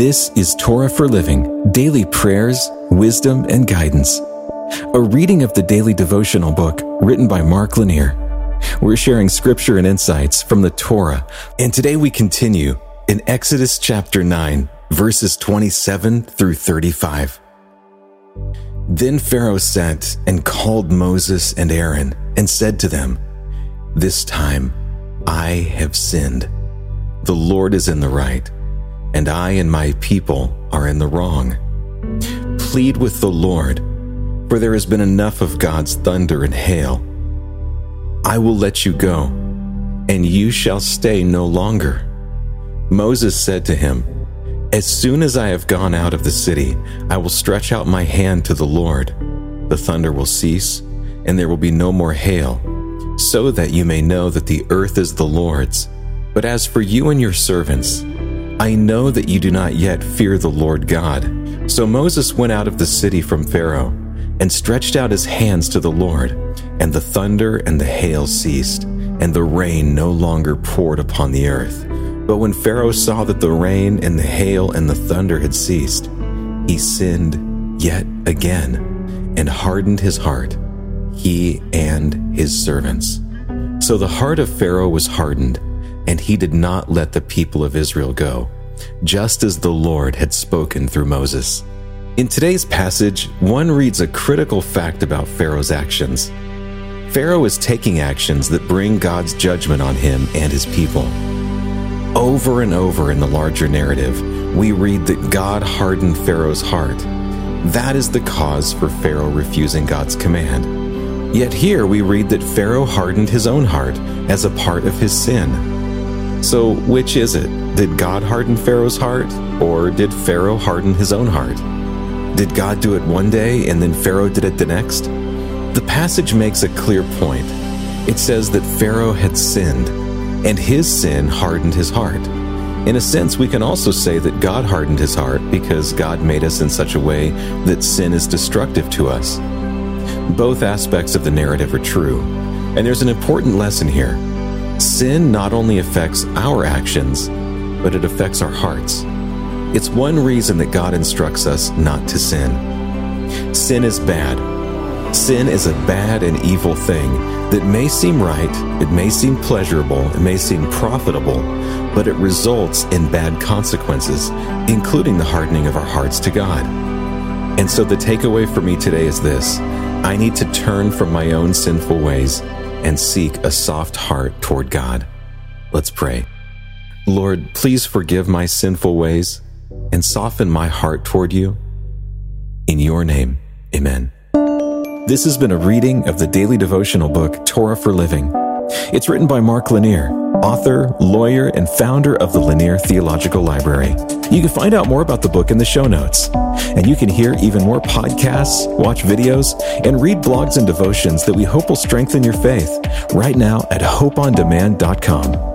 This is Torah for Living daily prayers, wisdom, and guidance. A reading of the daily devotional book written by Mark Lanier. We're sharing scripture and insights from the Torah, and today we continue in Exodus chapter 9, verses 27 through 35. Then Pharaoh sent and called Moses and Aaron and said to them, This time I have sinned. The Lord is in the right and I and my people are in the wrong. Plead with the Lord, for there has been enough of God's thunder and hail. I will let you go, and you shall stay no longer. Moses said to him, As soon as I have gone out of the city, I will stretch out my hand to the Lord. The thunder will cease, and there will be no more hail, so that you may know that the earth is the Lord's. But as for you and your servants, I know that you do not yet fear the Lord God. So Moses went out of the city from Pharaoh and stretched out his hands to the Lord, and the thunder and the hail ceased, and the rain no longer poured upon the earth. But when Pharaoh saw that the rain and the hail and the thunder had ceased, he sinned yet again and hardened his heart, he and his servants. So the heart of Pharaoh was hardened and he did not let the people of Israel go, just as the Lord had spoken through Moses. In today's passage, one reads a critical fact about Pharaoh's actions. Pharaoh is taking actions that bring God's judgment on him and his people. Over and over in the larger narrative, we read that God hardened Pharaoh's heart. That is the cause for Pharaoh refusing God's command. Yet here we read that Pharaoh hardened his own heart as a part of his sin. So, which is it? Did God harden Pharaoh's heart, or did Pharaoh harden his own heart? Did God do it one day and then Pharaoh did it the next? The passage makes a clear point. It says that Pharaoh had sinned, and his sin hardened his heart. In a sense, we can also say that God hardened his heart because God made us in such a way that sin is destructive to us. Both aspects of the narrative are true, and there's an important lesson here. Sin not only affects our actions, but it affects our hearts. It's one reason that God instructs us not to sin. Sin is bad. Sin is a bad and evil thing that may seem right, it may seem pleasurable, it may seem profitable, but it results in bad consequences, including the hardening of our hearts to God. And so the takeaway for me today is this I need to turn from my own sinful ways and seek a soft heart toward God. Let's pray. Lord, please forgive my sinful ways and soften my heart toward you. In your name, amen. This has been a reading of the daily devotional book, Torah for Living. It's written by Mark Lanier, author, lawyer, and founder of the Lanier Theological Library. You can find out more about the book in the show notes. And you can hear even more podcasts, watch videos, and read blogs and devotions that we hope will strengthen your faith right now at hopeondemand.com.